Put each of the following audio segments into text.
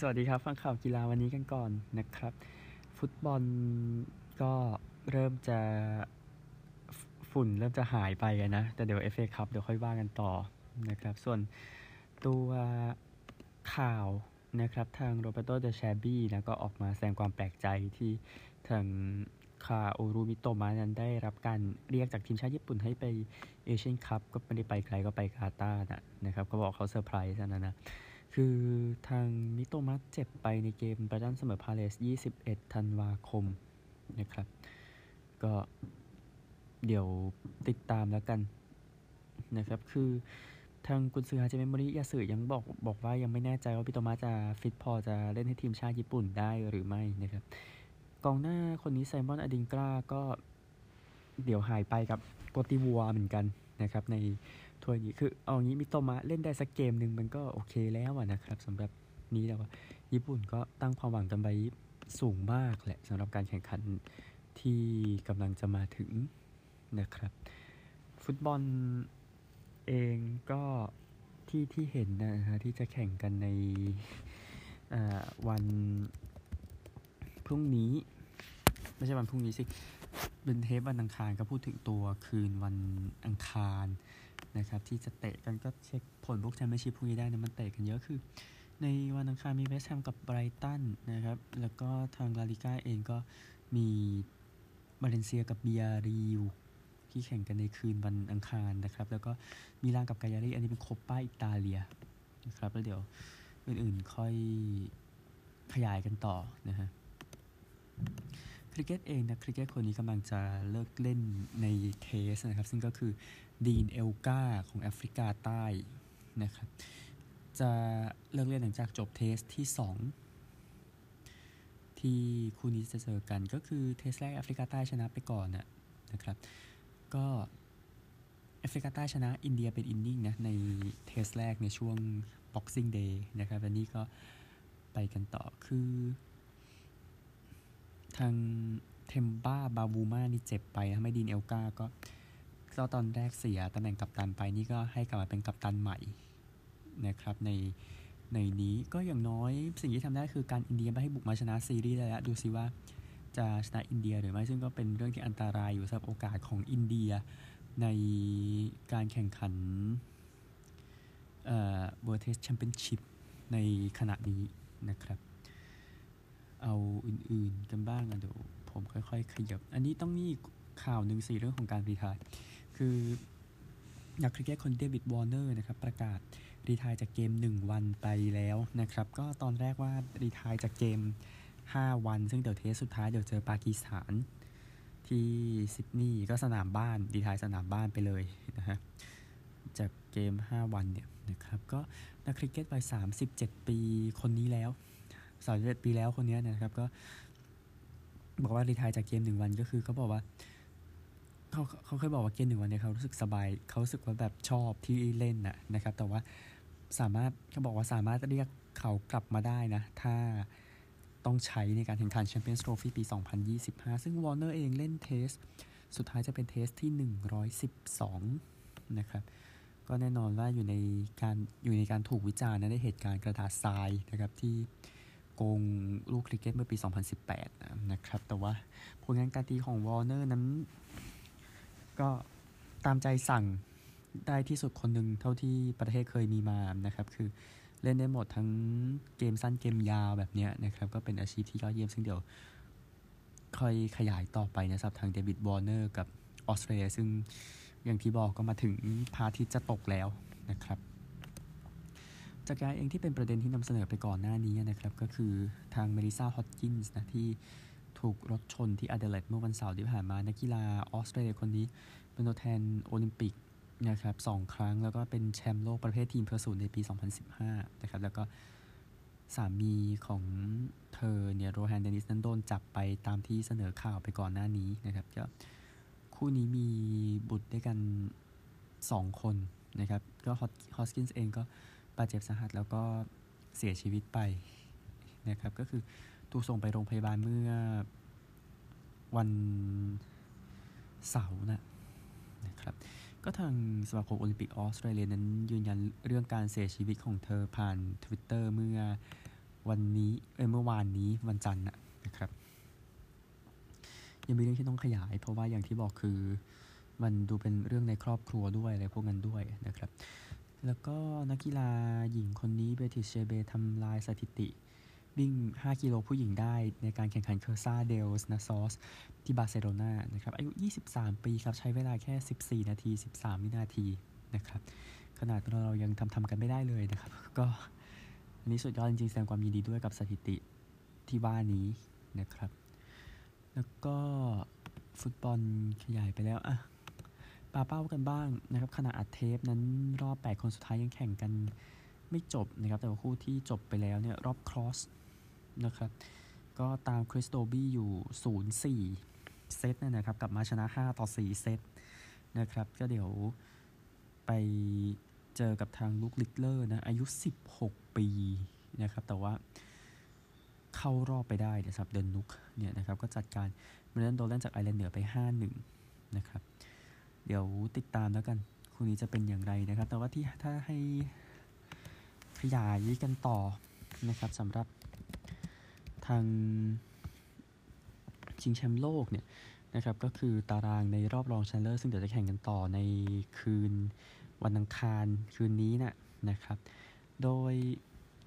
สวัสดีครับ ฟังข่าวกีฬาวันนี้กันก่อนนะครับ ฟุตบอลก็เริ่มจะฝุ่นเริ่มจะหายไปนะ แต่เดี๋ยวเอฟเอคัพเดี๋ยวค่อยว่ากันต่อนะครับ ส่วนตัวข่าวนะครับทางโรเบโตเดชบี้นะก็ออกมาแสดงความแปลกใจที่ทางคาโอรุ มิโตมะนั้นได้รับการเรียกจากทีมชาติญี่ปุ่นให้ไปเอเชียนคัพก็ไม่ได้ไปไกลก็ไปกาตาร์นะนะครับ ก็บอกเขาเซอร์ไพรส์นะนะ คือทางมิโตมัสเจ็บไปในเกมประจันเสมอพาเลส 21 ธันวาคมนะครับ ก็เดี๋ยวติดตามแล้วกันนะครับ คือทางกุนซือฮาเจเมมริยาสึยังบอกบอกว่ายังไม่แน่ใจว่าพิโตมาจะฟิตพอจะเล่นให้ทีมชาติญี่ปุ่นได้หรือไม่นะครับ กองหน้าคนนี้ไซมอนอดิงกราก็เดี๋ยวหายไปกับโกติวัวเหมือนกันนะครับใน ทัวร์นี้คือเอางี้มิโตมะเล่นได้สักเกมหนึ่งมันก็โอเคแล้วนะครับสำหรับนี้แล้วว่าญี่ปุ่นก็ตั้งความหวังกันไปสูงมากแหละสำหรับการแข่งขันที่กำลังจะมาถึงนะครับ ฟุตบอลเองก็ที่ที่เห็นนะฮะที่จะแข่งกันในวันพรุ่งนี้ ไม่ใช่วันพรุ่งนี้สิเป็นเทปวันอังคารก็พูดถึงตัวคืนวันอังคาร นะครับที่จะเตะกันก็เช็คผลพวกแชมเปี้ยนชิพพวกนี้ได้นะมันเตะกันเยอะคือ ในวันอังคารมีเวสต์แฮมกับไบรตันนะครับแล้วก็ทางลาลิก้าเองก็มีบาเลนเซียกับบียาร์เรอัลที่แข่งกันในคืนวันอังคารนะครับแล้วก็มีมิลานกับกายารีอันนี้เป็นโคปป้าอิตาเลียนะครับแล้วเดี๋ยวอื่นๆค่อยขยายกันต่อนะฮะ คริกเก็ตเองนะคริกเก็ตคนนี้กำลังจะเลิกเล่นใน Test นะครับ ซึ่งก็คือดีนเอลการ์ของแอฟริกาใต้นะครับ จะเลิกเล่นหลังจากจบ Test ที่ 2 ที่คู่นี้จะเจอกันก็คือ Test แรกแอฟริกาใต้ชนะไปก่อนนะนะครับ ก็แอฟริกาใต้ชนะอินเดียเป็น inning นะในTest แรกในช่วง Boxing Day นะครับและนี่ก็ไปกันต่อคือ ทางเทมบาบาวูมานี่เจ็บไปนะไม่ดีนเอลการ์ก็ก็ตอนแรกเสียตำแหน่งกัปตันไปนี่ก็ให้กลับมาเป็นกัปตันใหม่นะครับในในนี้ก็อย่างน้อยสิ่งที่ทำได้คือการอินเดียไม่ให้บุกมาชนะซีรีส์แล้ว ดูซิว่าจะชนะอินเดียหรือไม่ซึ่งก็เป็นเรื่องที่อันตรายอยู่สำหรับโอกาสของอินเดียในการแข่งขันเอ่อ World Test Championship ในขณะนี้นะครับ เอาอื่นๆกันบ้างอะเดี๋ยวผมค่อย ๆ ขยับ อันนี้ต้องมีข่าวหนึ่งสี่เรื่องของการ retire คือนักคริกเก็ตคนเดวิดวอร์เนอร์นะครับประกาศ retire จากเกม 1 วันไปแล้วนะครับ ก็ตอนแรกว่า retire จากเกม 5 วัน ซึ่งเดี๋ยว Test สุดท้ายเดี๋ยวเจอปากีสถาน ที่ซิดนีย์ก็สนามบ้านรีทายสนามบ้านไปเลยนะฮะจากเกม 5 วันเนี่ยนะครับ ก็นักคริกเก็ตวัย37 ปีคนนี้แล้ว 31ปีแล้วคนนี้นะครับ ก็ บอกว่ารีทายจากเกมหนึ่งวันก็คือเขาบอกว่าเขาเขาเคยบอกว่าเกมหนึ่งวันเนี่ยเขารู้สึกสบายเขารู้สึกว่าแบบชอบที่เล่นนะนะครับ แต่ว่าสามารถเขาบอกว่าสามารถเรียกเขากลับมาได้นะ ถ้าต้องใช้ในการแข่งขัน Champions Trophy ปี 2025 ซึ่งวอร์เนอร์เองเล่น Test สุดท้ายจะเป็น Test ที่ 112 นะครับ ก็แน่นอนว่าอยู่ในการอยู่ในการถูกวิจารณ์ในเหตุการณ์กระดาษทรายนะครับที่ โกงลูกคริกเก็ตเมื่อปี 2018 นะครับ แต่ว่าผลงานการตีของวอร์เนอร์นั้น ก็ตามใจสั่งได้ที่สุดคนหนึ่งเท่าที่ประเทศเคยมีมานะครับ คือเล่นได้หมดทั้งเกมสั้นเกมยาวแบบนี้นะครับ ก็เป็นอาชีพที่ยอดเยี่ยมซึ่งเดี๋ยวค่อยขยายต่อไปนะครับทางเดวิดวอร์เนอร์กับออสเตรเลียซึ่งอย่างที่บอกก็มาถึงพระอาทิตย์จะตกแล้วนะครับ จักรยานเองที่เป็นประเด็นที่นำเสนอไปก่อนหน้านี้นะครับ ก็คือทางเมลิสซาฮอสกินส์นะที่ถูกรถชนที่อเดเลดเมื่อวันเสาร์ที่ผ่านมานักกีฬาออสเตรเลียคนนี้เป็นตัวแทนโอลิมปิกนะครับสองครั้งแล้วก็เป็นแชมป์โลกประเภท team pursuit ในปี 2015 นะครับ แล้วก็สามีของเธอเนี่ยโรแฮนเดนิสนั้นโดนจับไปตามที่เสนอข่าวไปก่อนหน้านี้นะครับก็คู่นี้มีบุตรด้วยกัน 2 คนนะครับ ก็ฮอสกินส์เองก็ บาดเจ็บสาหัสแล้วก็เสียชีวิตไปนะครับ ก็คือถูกส่งไปโรงพยาบาลเมื่อวันเสาร์นะนะครับก็ทางสมาคมโอลิมปิกออสเตรเลียนั้นยืนยันเรื่องการเสียชีวิตของเธอผ่าน Twitter เมื่อวันนี้เออเมื่อวานนี้วันจันทร์นะครับ ยังมีเรื่องที่ต้องขยาย เพราะว่าอย่างที่บอกคือมันดูเป็นเรื่องในครอบครัวด้วยอะไรพวกนั้นด้วยนะครับ แล้วก็นักกีฬาหญิงคนนี้เบติเชเบทำลายสถิติ วิ่ง 5 กิโลผู้หญิงได้ในการแข่งขัน Cursa dels Nassos ที่บาร์เซโลนานะครับ อายุ 23 ปีครับ ใช้เวลาแค่ 14 นาที 13 วินาทีนะครับ ขนาดเราเรายังทำทำกันไม่ได้เลยนะครับ ก็อันนี้สุดยอดจริงๆ แสดงความยินดีด้วยกับสถิติที่ว่านี้นะครับ แล้วก็ฟุตบอลขยายไปแล้วอะ ปาเป้ากันบ้างนะครับขณะอัดเทปนั้นรอบ 8 คนสุดท้ายยังแข่งกันไม่จบนะครับ แต่ว่าคู่ที่จบไปแล้วเนี่ยร็อบครอสนะครับ ก็ตามคริสโดบี้อยู่ 0-4 เซตนะครับกลับมาชนะ 5 ต่อ 4 เซตนะครับ ก็เดี๋ยวไปเจอกับทางลุคลิตเลอร์นะอายุ 16 ปีนะครับ แต่ว่าเข้ารอบไปได้เดี๋ยวสับเดินนุกเนี่ยนะครับ ก็จัดการเบรนแดนโดแลนจากไอร์แลนด์เหนือไป 5-1 นะครับ เดี๋ยวติดตามแล้วกันคู่นี้จะเป็นอย่างไรนะครับ แต่ว่าที่ถ้าให้ขยายกันต่อนะครับสำหรับทางชิงแชมป์โลกเนี่ยนะครับก็คือตารางในรอบรองชนะเลิศซึ่งเดี๋ยวจะแข่งกันต่อในคืนวันอังคารคืนนี้นะนะครับ โดย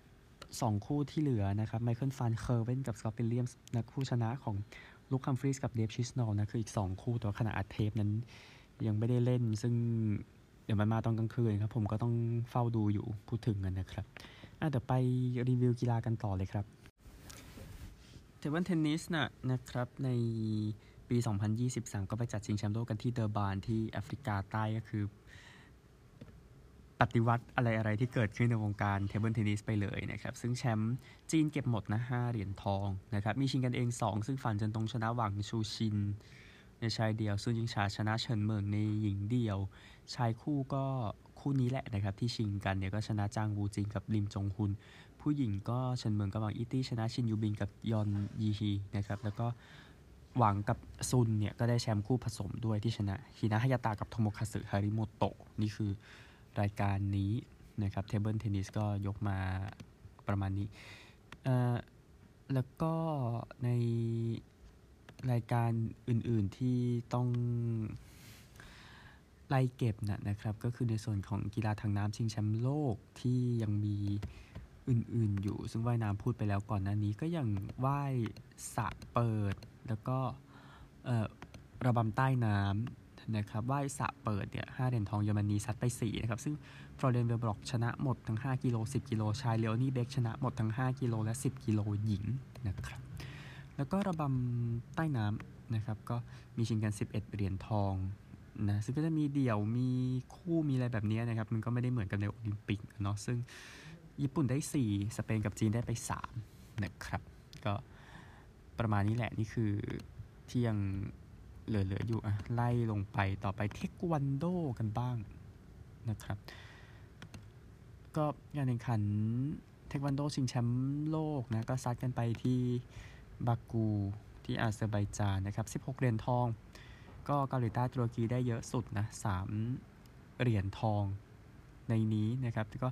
2 คู่ที่เหลือนะครับไมเคิลฟันเคอร์เวนกับสกอตเปเลียมส์นะคู่ชนะของลุคฮัมฟรีส์กับเดฟชิสนอลล์นะคืออีก 2 คู่ตัวขณะอัดเทปนั้น ยังไม่ได้เล่น ซึ่งเดี๋ยวมันมาตอนกลางคืนครับ ผมก็ต้องเฝ้าดูอยู่พูดถึงกันนะครับอะเดี๋ยวไปรีวิวกีฬากันต่อเลยครับ table tennis นะนะครับในปี 2023 ก็ไปจัดชิงแชมป์โลกกันที่เดอร์บานที่แอฟริกาใต้ก็คือ ปฏิวัติอะไรอะไรที่เกิดขึ้นในวงการ table tennis ไปเลยนะครับ ซึ่งแชมป์จีนเก็บหมดนะ 5 เหรียญทองนะครับ มีชิงกันเอง 2 ซึ่งฟานเจิ้นตงชนะหวังฉู่ชิน ในชายเดียว ซึ่งยิงชาชนะเฉินเหมิงในหญิงเดียว ชายคู่ก็คู่นี้แหละนะครับที่ชิงกันเนี่ยก็ชนะจางวูจินกับอิมจงฮุน ผู้หญิงก็เฉินเหมิงกับหวังอี้ตี๋ชนะชินยูบินกับจอนจีฮีนะครับแล้วก็หวังกับซุนเนี่ยก็ได้แชมป์คู่ผสมด้วยที่ชนะฮินะฮายาตะกับโทโมคาซึฮาริโมโตะนี่คือรายการนี้นะครับเทเบิลเทนนิสก็ยกมาประมาณนี้ แล้วก็ใน รายการอื่นๆที่ต้องไล่เก็บนะนะครับ ก็คือในส่วนของกีฬาทางน้ำชิงแชมป์โลกที่ยังมีอื่นๆ อยู่ ซึ่งว่ายน้ำพูดไปแล้วก่อนหน้านี้ก็ยังว่ายสระเปิด แล้วก็ระบำใต้น้ำนะครับว่ายสระเปิดเนี่ยห้าเหรียญทองเยอรมนีซัดไป 4 นะครับ ซึ่งฟลอเรียนเวลบร็อคชนะหมดทั้ง 5 กิโล 10 กิโลชายเลโอนี่เบ็คชนะหมดทั้ง 5 กิโลและ 10 กิโลหญิงนะครับ แล้วก็ระบำใต้น้ำนะครับ ก็มีชิงกัน 11 เหรียญทองนะซึ่งก็จะมีเดี่ยวมีคู่มีอะไรแบบนี้นะครับ มันก็ไม่ได้เหมือนกับในโอลิมปิกเนาะซึ่งญี่ปุ่นได้ 4 สเปนกับจีนได้ไป 3 นะครับ ก็ประมาณนี้แหละนี่คือที่ยังเหลือๆอยู่อะไล่ลงไปต่อไปเทควันโดกันบ้างนะครับ ก็งานแข่งขันเทควันโดชิงแชมป์โลกนะ ก็ซัดกันไปที่ บากูที่อาเซอร์ไบจานนะครับ 16 เหรียญทอง ก็เกาหลีใต้ตุรกีได้เยอะสุดนะ 3 เหรียญทองในนี้นะครับก็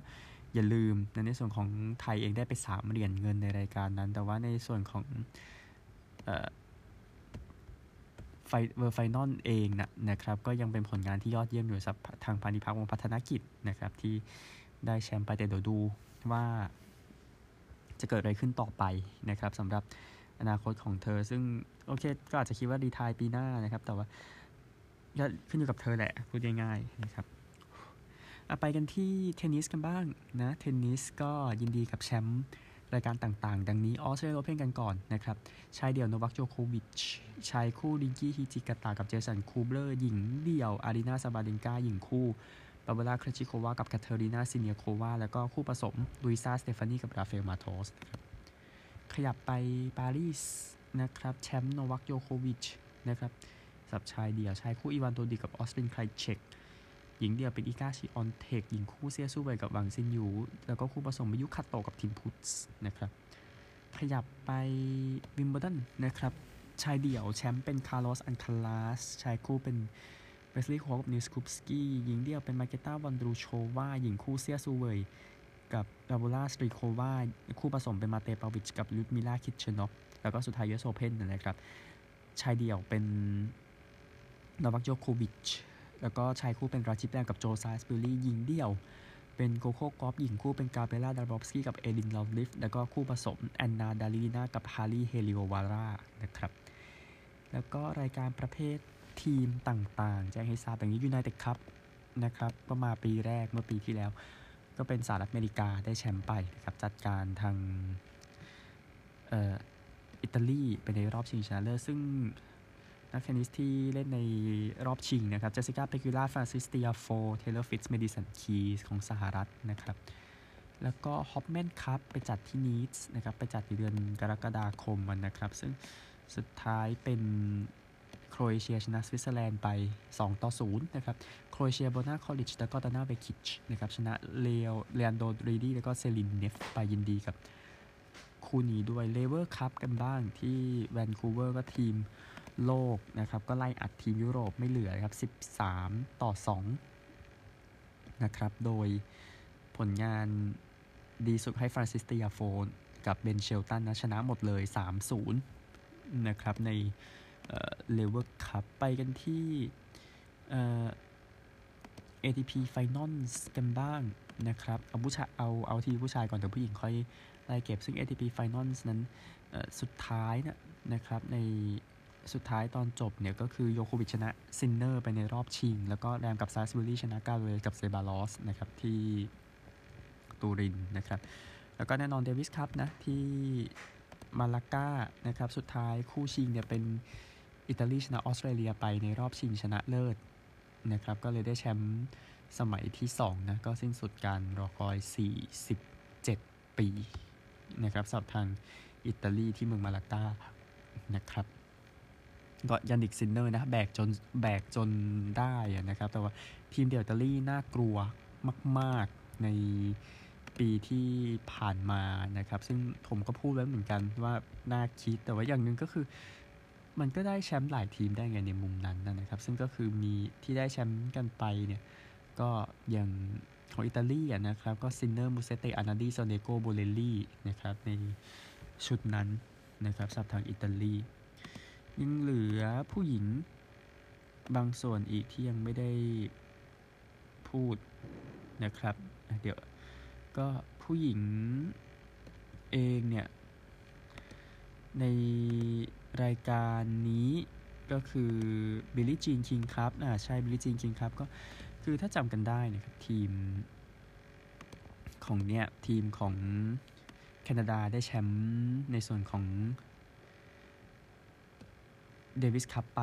อย่าลืมในส่วนของไทยเองได้ไป 3 เหรียญเงินในรายการนั้น แต่ว่าในส่วนของไฟเวอร์ final เองนะนะครับก็ยังเป็นผลงานที่ยอดเยี่ยมอยู่สำหรับทางพาณิภัควงศ์พัฒนกิจนะครับที่ได้แชมป์ไปแต่เดี๋ยวดูว่าจะเกิดอะไรขึ้นต่อไปนะครับสำหรับ อนาคตของเธอ ซึ่งโอเค ก็อาจจะคิดว่าดีทายปีหน้านะครับ แต่ว่าก็ขึ้นอยู่กับเธอแหละ พูดง่ายๆนะครับไปกันที่เทนนิสกันบ้างนะเทนนิสก็ยินดีกับแชมป์รายการต่างๆ ดังนี้ออสเตรเลียโอเพนกันก่อนนะครับชายเดี่ยวโนวัคยอโควิชชายคู่ริงกี้ฮิจิกาตะกับเจสันคูเบลอร์หญิงเดี่ยวอารีนาซาบาเลนกาหญิงคู่บาร์โบราเครชิโควากับคาเทรีนาซิเนียโควาแล้วก็คู่ผสมลุยซาสเตฟานีกับราฟาเอลมาโตสครับ ขยับไปปารีสนะครับแชมป์โนวัคยอโควิชนะครับสับชายเดี่ยวชายคู่อีวานโดดิกกับออสตินไครเชกหญิงเดี่ยวเป็นอีกาชวิออนเทคหญิงคู่เซียซูเวยกับวังซินยู แล้วก็คู่ผสมมิยุคาโตกับทิมพุทส์นะครับขยับไปวิมเบิลดันนะครับชายเดี่ยวแชมป์เป็นคาร์ลอสอัลคาราซชายคู่เป็นเวสลีย์โคลฮอฟกับนีลสคุปสกี้หญิงเดี่ยวเป็นมาร์เกต้าวอนดรูโซวาหญิงคู่เซียซูเวย กับบาร์โบร่าสตรีโควาคู่ผสมเป็นมาเตปาวิชกับลุดมิล่าคิชเชนอคแล้วก็สุดท้าย US Open นะครับ ชายเดี่ยวเป็นโนวัคโจโควิช แล้วก็ชายคู่เป็นราชิปแดงกับโจซายสปิลลี่ยิงเดี่ยว เป็นโกโก้กอฟฟ์หญิงคู่เป็นกาเบรียล่าดาบรอฟสกี้กับเอรินรูตลิฟฟ์แล้วก็คู่ผสมแอนนาดานิลินากับฮารีเฮลิโอวาร่านะครับ แล้วก็รายการประเภททีมต่างๆแจ้งให้ทราบอย่างนี้ยูไนเต็ดคัพนะครับ ก็มาปีแรกเมื่อปีที่แล้ว ก็เป็นสหรัฐอเมริกาได้แชมป์ไปนะครับจัดการทางอิตาลีไปในรอบชิงชนะเลิศซึ่งนักเทนนิสที่เล่นในรอบชิงนะครับเจสสิก้าเปกูล่าฟรานซิสเตียโฟเทเลอร์ฟริตซ์เมดิสันคีสของสหรัฐนะครับแล้วก็ฮอปแมนคัพไปจัดที่นีสนะครับไปจัดในเดือนกรกฎาคมมันนะครับ ซึ่งสุดท้ายเป็น โครเอเชียชนะสวิตเซอร์แลนด์ไป 2 ต่อ 0 นะครับ โครเอเชียบอร์นาชอริชแล้วก็ดอนนาเวคิชนะครับ ชนะเลโอเลอันโดรรีดี้แล้วก็เซลีนเนฟไปยินดีกับคู่นี้ด้วยเลเวอร์คัพกันบ้างที่แวนคูเวอร์ก็ทีมโลกนะครับ ก็ไล่อัดทีมยุโรปไม่เหลือครับ 13 ต่อ 2 นะครับ โดยผลงานดีสุดให้ฟรานซิสเตียโฟกับเบนเชลตันนะชนะหมดเลย 3-0 นะครับใน เลเวอร์คัพไปกันที่ ATP Finals กันบ้างนะครับ เอาผู้ชายเอาเอาทีผู้ชายก่อนแต่ผู้หญิงค่อยไล่เก็บซึ่ง ATP Finals นั้นสุดท้ายนะนะครับในสุดท้ายตอนจบเนี่ยก็คือโจโควิชชนะซินเนอร์ไปในรอบชิง แล้วก็แรมกับซาลิสบิวรี่ชนะกราเนเยร์กับเซบาลอสนะครับที่ตูรินนะครับ แล้วก็แน่นอนเดวิสคัพนะที่มาลาก้านะครับสุดท้ายคู่ชิงเนี่ยเป็น อิตาลีชนะออสเตรเลียไปในรอบชิงชนะเลิศนะครับ ก็เลยได้แชมป์สมัยที่2นะก็สิ้นสุดการรอคอย 47 ปีนะครับสำหรับทางอิตาลีที่เมืองมาลาก้านะครับก็ยานนิกซินเนอร์นะแบกจนแบกจนได้นะครับ แต่ว่าทีมเดลตาลี่น่ากลัวมาก ๆ ในปีที่ผ่านมานะครับ ซึ่งผมก็พูดไว้เหมือนกันว่าน่าคิดแต่ว่าอย่างหนึ่งก็คือ มันก็ได้แชมป์หลายทีมได้ไงในมุมนั้นนะครับ ซึ่งก็คือมีที่ได้แชมป์กันไปเนี่ย ก็อย่างของอิตาลีนะครับ ก็ซินเนอร์มูเซตติอาร์นัลดีโซเนโกโบเลลลี่นะครับ ในชุดนั้นนะครับสับทางอิตาลี ยังเหลือผู้หญิงบางส่วนอีกที่ยังไม่ได้พูดนะครับ เดี๋ยวก็ผู้หญิงเองเนี่ย ใน รายการนี้ก็คือบิลลี่จีนคิงครับอ่าใช่บิลลี่จีนคิงครับก็คือถ้าจำกันได้นะครับทีมของเนี่ยทีมของแคนาดาได้แชมป์ในส่วนของเดวิสคัพไป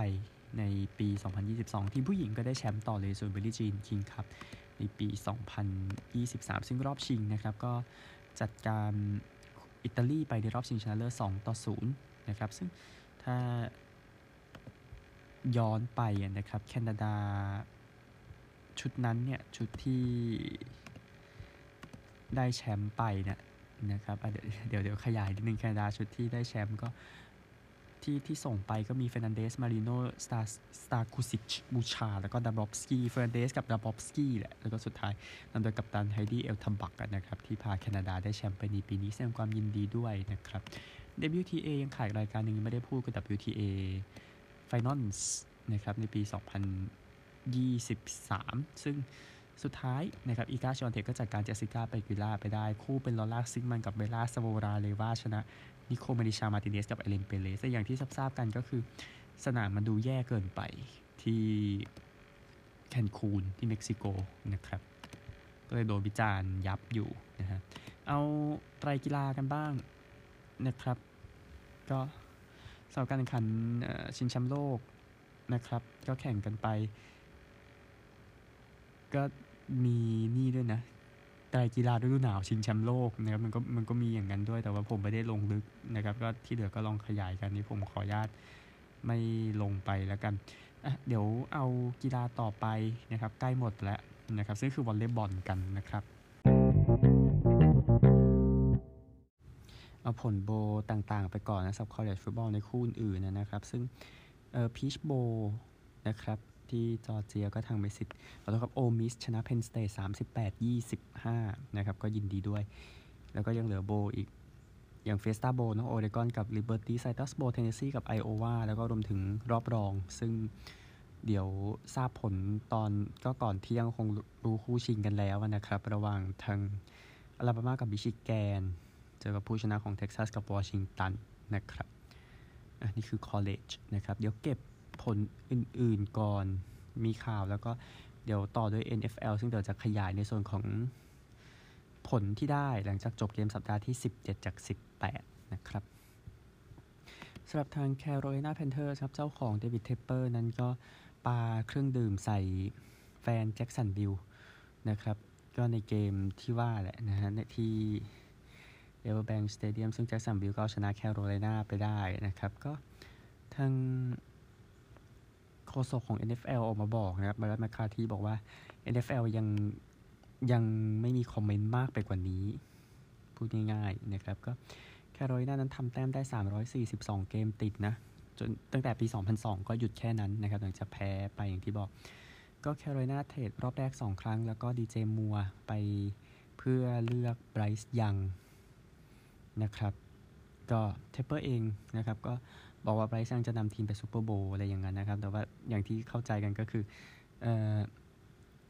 ในปี 2022 ทีมผู้หญิงก็ได้แชมป์ต่อเลยส่วนเบลลี่จีนคิงคัพในปี 2023 ซึ่งรอบชิงนะครับ ก็จัดการอิตาลีไปในรอบชิงชนะเลิศ2ต่อ0นะครับ ซึ่ง ถ้าย้อนไปนะครับ แคนาดาชุดนั้นเนี่ย ชุดที่ได้แชมป์ไปเนี่ยนะครับเดี๋ยวเดี๋ยวขยายนิดนึงแคนาดาชุดที่ได้แชมป์ก็ที่ที่ส่งไปก็มีเฟอร์นันเดซ มาริโนสตาสตาคูซิชบูชาร์ แล้วก็ดาบรอฟสกี้เฟอร์นันเดซกับดาบรอฟสกี้แหละ แล้วก็สุดท้ายนำโดยกัปตันไฮดี้เอลทาบาคนะครับ ที่พาแคนาดาได้แชมป์ไปในปีนี้แสดงความยินดีด้วยนะครับ WTA ยังขายรายการหนึ่งไม่ได้พูดก็ WTA Finals นะครับในปี 2023 ซึ่งสุดท้ายนะครับอีกาชวิออนเทคก็จัดการเจสสิก้าเปกูล่าไปได้ คู่เป็นลอร่าซีกมุนด์กับเวร่าซโวนาเรวาชนะ นิโคมาริชามาติเนสกับเอเลนเปเลสแต่อย่างที่ทราบกันก็คือ สนามมันดูแย่เกินไปที่แคนคูนที่เม็กซิโกนะครับก็เลยโดนวิจารณ์ยับอยู่นะฮะเอาไตรกีฬากันบ้าง นะครับ ก็สำหรับการแข่งขันชิงแชมป์โลกนะครับ ก็แข่งกันไป ก็มีนี่ด้วยนะไตรกีฬาฤดูหนาวชิงแชมป์โลกนะครับมันก็มันก็มีอย่างนั้นด้วยแต่ว่าผมไม่ได้ลงลึกนะครับ ก็ที่เหลือก็ลองขยายกันนี้ผมขออนุญาตไม่ลงไปแล้วกันอะเดี๋ยวเอากีฬาต่อไปนะครับ ใกล้หมดแล้วนะครับซึ่งคือวอลเลย์บอลกันนะครับ เอาผลโบต่างๆ ไปก่อนนะสับคอลเลจฟุตบอลในคู่อื่นนะครับ ซึ่งเอ่อพีชโบนะครับ ที่จอร์เจียก็ทางเมสิตขอโทษครับโอลมิสชนะเพนสเตท38 25นะครับ ก็ยินดีด้วย แล้วก็ยังเหลือ bowl อีกอย่าง Fiesta Bowl เนาะโอเรกอนกับลิเบอร์ตี้ Citrus Bowl เทนเนสซีกับไอโอวาแล้วก็รวมถึงรอบรอง ซึ่งเดี๋ยวทราบผลตอนก็ก่อนเที่ยงคงรู้คู่ชิงกันแล้วนะครับ ระหว่างทางอลาบามากับมิชิแกน เจอกับผู้ชนะของเท็กซัสกับวอชิงตันนะครับอันนี้คือ college นะครับ เดี๋ยวเก็บผลอื่นๆก่อนมีข่าวแล้วก็เดี๋ยวต่อด้วย NFL ซึ่งเดี๋ยวจะขยายในส่วนของผลที่ได้หลังจากจบเกมสัปดาห์ที่ 17 จาก 18 นะครับสำหรับทาง Carolina Panthers ครับ เจ้าของเดวิดเทปเปอร์นั้นก็ปาเครื่องดื่มใส่แฟนแจ็คสันวิลนะครับ ก็ในเกมที่ว่าแหละนะฮะที่ เอเวอร์แบงก์สเตเดียมซึ่งแจ็คสันวิลก็ชนะแคโรไลนาไปได้นะครับ ก็ทางโฆษกของ NFL ออกมาบอกนะครับมาร์ตแมคคาร์ธีที่บอกว่า NFL ยังยังไม่มีคอมเมนต์มากไปกว่านี้ พูดง่ายๆนะครับ ก็แคโรไลนานั้นทำแต้มได้ 342 เกมติดนะจนตั้งแต่ปี 2002 ก็หยุดแค่นั้นนะครับ หลังจากแพ้ไปอย่างที่บอก ก็แคโรไลนาเทรดรอบแรก 2 ครั้ง แล้วก็ดีเจมัวร์ไปเพื่อเลือกไบรซ์ยัง นะครับ ก็เทปเปอร์เองนะครับ ก็บอกว่าไบรซ์ยังจะนำทีมไปซูเปอร์โบว์อะไรอย่างนั้นนะครับ แต่ว่าอย่างที่เข้าใจกันก็คือเออ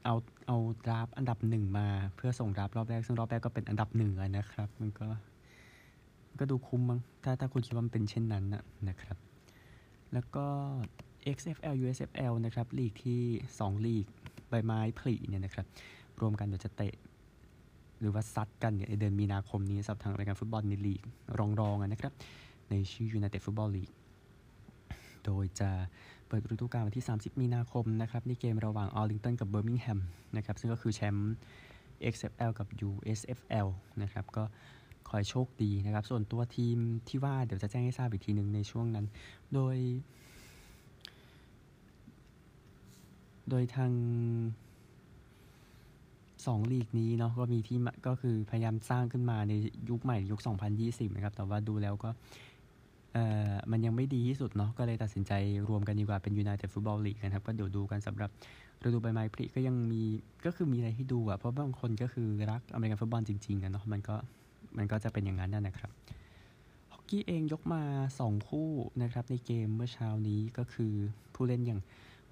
เอาเอา draft อันดับหนึ่งมาเพื่อส่ง draft รอบแรก ซึ่งรอบแรกก็เป็นอันดับหนึ่งนะครับ มันก็ก็ดูคุ้มมั้งถ้าถ้าคุณคิดว่ามันเป็นเช่นนั้นนะนะครับ แล้วก็ XFL USFL นะครับลีกที่ 2 ลีกใบไม้ผลิเนี่ยนะครับ รวมกันเดี๋ยวจะเตะ หรือว่าซัดกันเนี่ยในเดือนมีนาคมนี้สำหรับทางรายการฟุตบอลในลีกรองๆนะครับ ในชื่อ United Football League โดยจะเปิดฤดูกาลวันที่ 30 มีนาคมนะครับในเกมระหว่างออลิงตันกับเบอร์มิงแฮมนะครับซึ่งก็คือแชมป์ XFL กับ USFL นะครับก็คอยโชคดีนะครับ ส่วนตัวทีมที่ว่าเดี๋ยวจะแจ้งให้ทราบอีกทีหนึ่งในช่วงนั้น โดย โดยทาง สองลีกนี้เนาะก็มีที่ก็คือพยายามสร้างขึ้นมาในยุคใหม่ยุค 2020 นะครับ แต่ว่าดูแล้วก็เอ่อมันยังไม่ดีที่สุดเนาะก็เลยตัดสินใจรวมกันดีกว่าเป็น United Football League นะครับ ก็เดี๋ยวดูกันสำหรับฤดูใบไม้ผลิก็ยังมีก็คือมีอะไรให้ดูอะเพราะบางคนก็คือรักอเมริกันฟุตบอลจริงๆอะเนาะมันก็มันก็จะเป็นอย่างนั้นนะครับฮอกกี้เองยกมา 2 คู่นะครับในเกมเมื่อเช้านี้ก็คือผู้เล่นอย่าง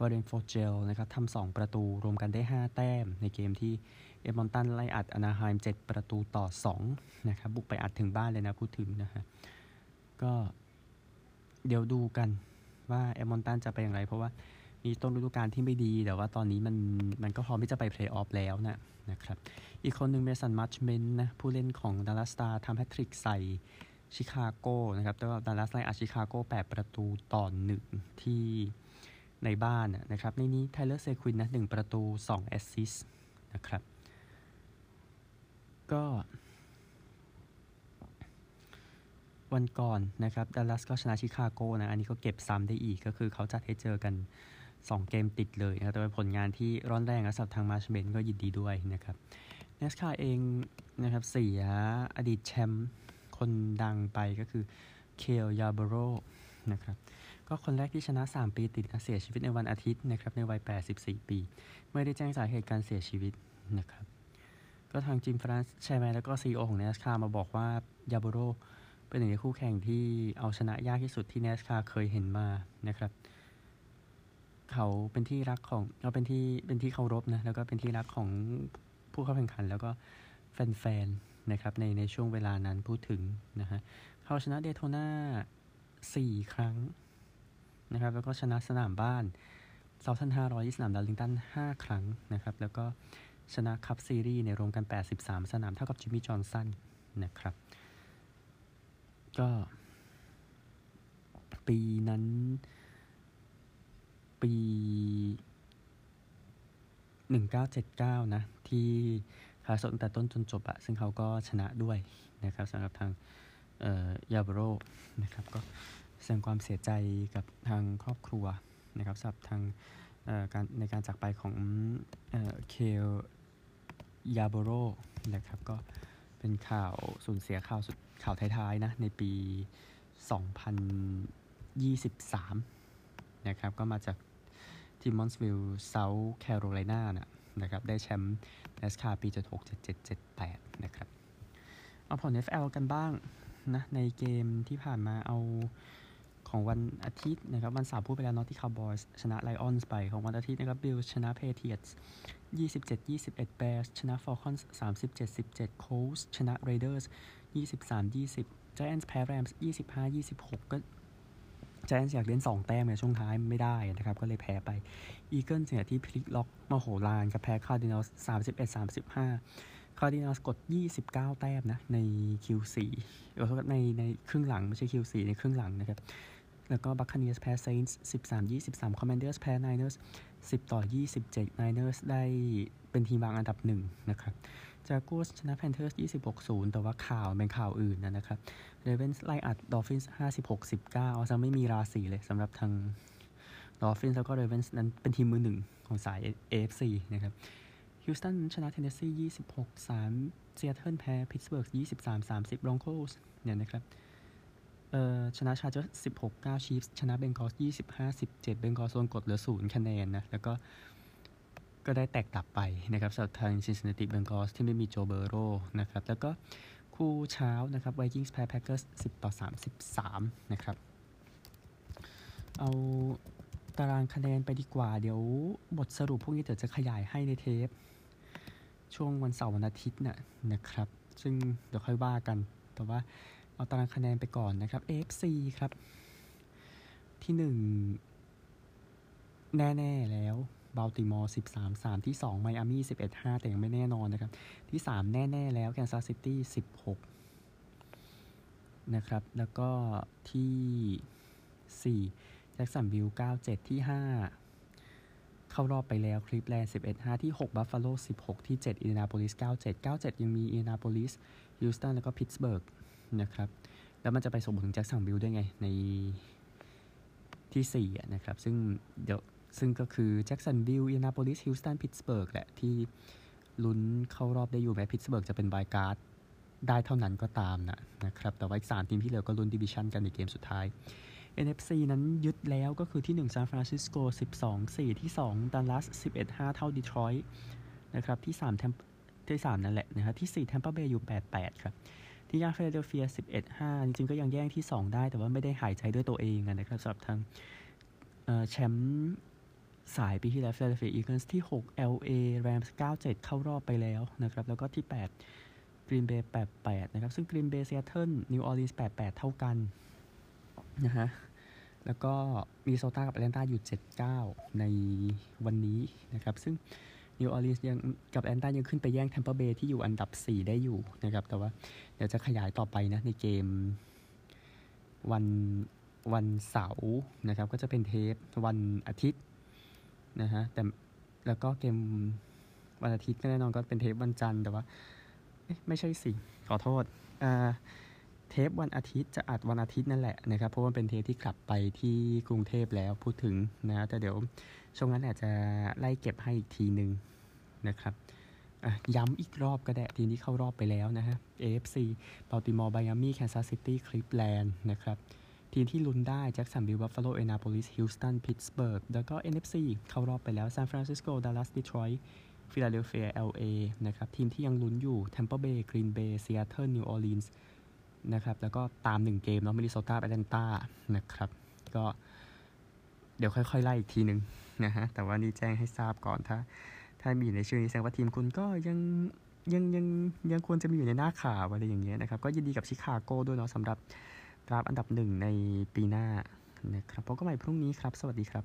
วอร์เรนโฟเกลนะครับทำสองประตูรวมกันได้ 5 แต้ม ในเกมที่เอดมันตันไล่อัดอนาไฮม์7ประตูต่อ2นะครับบุกไปอัดถึงบ้านเลยนะพูดถึงนะฮะก็เดี๋ยวดูกันว่าเอดมันตันจะไปอย่างไร เพราะว่ามีต้นฤดูกาลที่ไม่ดี แต่ว่าตอนนี้มันมันก็พร้อมที่จะไปเพลย์ออฟแล้วนะนะครับอีกคนหนึ่งเมสันมาร์ชเมนต์นะผู้เล่นของดัลลัสสตาร์สำแฮตทริกใส่ชิคาโกนะครับแต่ว่าดัลลัสไล่อัดชิคาโก8ประตูต่อหนึ่งที่ ในบ้านนะครับ ในนี้ไทเลอร์เซควินนะหนึ่งประตู2แอสซิสต์นะครับ ก็วันก่อนนะครับดัลลัสก็ชนะชิคาโกนะ อันนี้ก็เก็บซ้ำได้อีกก็คือเขาจัดให้เจอกัน 2 เกมติดเลยนะแต่เป็นผลงานที่ร้อนแรงและสำหรับทางมาร์ชเมนต์ก็ยินดีด้วยนะครับ NASCAR เองนะครับเสียอดีตแชมป์คนดังไปก็คือเคลยาร์โบโรนะครับ ก็คนแรกที่ชนะ 3 ปีติดเสียชีวิตในวันอาทิตย์นะครับในวัย 84 ปี ไม่ได้แจ้งสาเหตุการเสียชีวิตนะครับก็ทางจิมฟรานซ์ใช่ไหมแล้วก็ซีอีโอของ NASCAR มาบอกว่ายาร์โบโรเป็นหนึ่งในคู่แข่งที่เอาชนะยากที่สุดที่เนสคาเคยเห็นมานะครับเขาเป็นที่รักของเราเป็นที่เป็นที่เคารพนะแล้วก็เป็นที่รักของผู้เข้าแข่งขัน แล้วก็แฟนๆนะครับในในช่วงเวลานั้นพูดถึงนะฮะเขาชนะเดโทนาสี่ครั้ง นะครับ แล้วก็ชนะสนามบ้านเซาทันห้าร้อยที่สนามดาริงตันห้าครั้งนะครับ แล้วก็ชนะคัพซีรีส์ในรวมกัน 83 สนามเท่ากับจิมมี่จอห์นสันนะครับ ก็ ปีนั้น ปี 1979 นะ ที่คาสนแต่ต้นจนจบอะซึ่งเขาก็ชนะด้วยนะครับสำหรับทางยาบโรนะครับก็ แสดงความเสียใจกับทางครอบครัวนะครับสำหรับทางการในการจากไปของเคลยาร์โบโรนะครับก็เป็นข่าวสูญเสียข่าวสุดข่าวท้ายๆนะในปี 2023 นะครับก็มาจากทิมมอนส์วิลล์เซาท์แคโรไลนานะนะครับได้แชมป์ NASCAR ปี 76 77 78 นะครับ เอาผล NFL กันบ้างนะในเกมที่ผ่านมาเอา ของวันอาทิตย์นะครับวันเสาร์พูดไปแล้วเนาะที่คาวบอยส์ชนะไลออนส์ไป ของวันอาทิตย์นะครับบิลส์ชนะเพเทรียตส์ยี่สิบเจ็ดยี่สิบเอ็ดแบร์สชนะฟอลคอนส์สามสิบเจ็ดสิบเจ็ดโคลต์สชนะเรเดอร์สยี่สิบสามยี่สิบไจแอนส์แพ้แรมส์ยี่สิบห้ายี่สิบหกก็ไจแอนส์อยากเล่นสองแต้มในช่วงท้ายไม่ได้นะครับ ก็เลยแพ้ไปอีเกิลส์นี่พลิกล็อกมโหฬารครับแพ้คาร์ดินัลส์สามสิบเอ็ดสามสิบห้า Cardinals 31 35 Cardinals กด 29 แต้มนะ ใน Q4 เออในในครึ่งหลัง ไม่ใช่ Q4 ในครึ่งหลังนะครับ แล้วก็ Buccaneers แพ้ Saints 13 23 Commanders แพ้ Niners 10 ต่อ 27 Niners ได้เป็นทีมวางอันดับหนึ่งนะครับ Jaguars ชนะ Panthers 26-0 แต่ว่าข่าวเป็นข่าวอื่นนะครับ Ravens ไล่อัด Dolphins 56-19เอาซะไม่มีราศีเลยสำหรับทาง Dolphins แล้วก็ Ravens นั้นเป็นทีมมือหนึ่งของสาย AFC นะครับ Houston ชนะ Tennessee 26-3 Seattle แพ้ Pittsburgh 23-30 Broncos เนี่ยนะครับเอ่อชนะชาร์เจอร์16 9 Chiefs ชนะเบงกอส25 17เบงกอสโดนกดเหลือ 0 คะแนนนะ แล้วก็ก็ได้แตกตับไปนะครับสำหรับทาง Cincinnati Bengals ที่ไม่มีโจเบอโรนะครับ แล้วก็คู่เช้านะครับ Vikings แพ้ Packers 10 ต่อ 33 นะครับ เอาตารางคะแนนไปดีกว่า เดี๋ยวบทสรุปพวกนี้เดี๋ยวจะขยายให้ในเทป ช่วงวันเสาร์วันอาทิตย์น่ะนะครับ ซึ่งเดี๋ยวค่อยว่ากัน แต่ว่าเอาตารางคะแนนไปก่อนนะครับ AFC ครับ ที่หนึ่งแน่ ๆ แล้วบัลติมอร์13 3 ที่ 2 ไมอามี่11 5 แต่ยังไม่แน่นอนนะครับ ที่ 3 แน่ ๆ แล้วแคนซัสซิตี้16 นะครับ แล้วก็ที่ 4 แจ็คสันวิลล์97 ที่ 5 เข้ารอบไปแล้วคลีฟแลนด์11 5 ที่ 6 บัฟฟาโล16 ที่ 7 อินเดียนาโพลิส 97 97 ยังมีอินเดียนาโพลิสฮิวสตันแล้วก็พิตสเบิร์กนะครับ แล้วมันจะไปส่งผลถึงแจ็คสันวิลล์ได้ไง ในที่4นะครับ ซึ่งเดี๋ยวซึ่งก็คือแจ็คสันวิลล์อินเดนาโพลิสฮิวสตันพิตสเบิร์กแหละ ที่ลุ้นเข้ารอบได้อยู่แม้พิตสเบิร์กจะเป็นไวลด์การ์ดได้เท่านั้นก็ตามนะนะครับ แต่ว่าอีก3ทีมที่เหลือก็ลุ้นดิวิชั่นกันในเกมสุดท้าย NFC นั้นยึดแล้วก็คือที่1ซานฟรานซิสโก12 4 ที่2ดัลลัส11 5 เท่าดีทรอยต์นะครับที่3แทมที่3นั่นแหละนะครับที่4แทมเปอร์เบย์อยู่ 88 ครับ ที่ 5 ฟิลาเดลเฟีย11 5 จริงๆก็ยังแย่งที่ 2 ได้แต่ว่าไม่ได้หายใจด้วยตัวเองนะครับสำหรับทางแชมป์สายปีที่แล้วฟิลาเดลเฟียอีเกิลส์ที่ 6 LA Rams 97 เข้ารอบไปแล้วนะครับแล้วก็ที่8 Green Bay 88 นะครับ ซึ่ง Green Bay Seattle New Orleans 88 เท่ากัน นะฮะ แล้วก็มินนิโซตากับแอตแลนตาอยู่ 79 ในวันนี้นะครับ ซึ่งนิวออร์ลีนส์ยังกับแอตแลนตายังขึ้นไปแย่งแทมเปอร์เบย์ที่อยู่อันดับ 4 ได้อยู่นะครับ แต่ว่าเดี๋ยวจะขยายต่อไปนะ ในเกมวันวันเสาร์นะครับ ก็จะเป็นเทปวันอาทิตย์นะฮะแต่แล้วก็เกมวันอาทิตย์แน่นอนก็เป็นเทปวันจันทร์แต่ว่าไม่ใช่สิ ขอโทษอ่า เทปวันอาทิตย์จะอัดวันอาทิตย์นั่นแหละนะครับ เพราะว่าเป็นเทปที่กลับไปที่กรุงเทพแล้วพูดถึงนะแต่เดี๋ยวช่วงนั้นอาจจะไล่เก็บให้อีกทีหนึ่งนะครับย้ำอีกรอบก็ได้ทีนี้เข้ารอบไปแล้วนะฮะ AFC บัลติมอร์ไมอามี่แคนซัสซิตี้คลีฟแลนด์นะครับ ทีมที่ลุ้นได้แจ็คสันวิลล์บัฟฟาโลอินเดียนาโพลิสฮิวสตันพิตต์สเบิร์กแล้วก็ NFC เข้ารอบไปแล้วซานฟรานซิสโกดัลลัสดีทรอยต์ฟิลาเดลเฟีย LA นะครับ ทีมที่ยังลุ้นอยู่แทมเปอร์เบย์กรีนเบย์ซีแอตเทิลนิวออร์ลีนส์ นะครับ แล้วก็ตาม 1 เกมเนาะมินนิโซตาแอตแลนตานะครับ ก็เดี๋ยวค่อย ๆ ไล่อีกทีหนึ่งนะฮะ แต่ว่านี่แจ้งให้ทราบก่อนถ้า ถ้ามีอยู่ในชื่อนี้แสดงว่าทีมคุณก็ยังยังยังยังควรจะมีอยู่ในหน้าข่าวอะไรอย่างเงี้ยนะครับ ก็ยินดีกับชิคาโก้ด้วยเนาะสำหรับ draft อันดับหนึ่งในปีหน้านะครับพบกันใหม่พรุ่งนี้ครับ สวัสดีครับ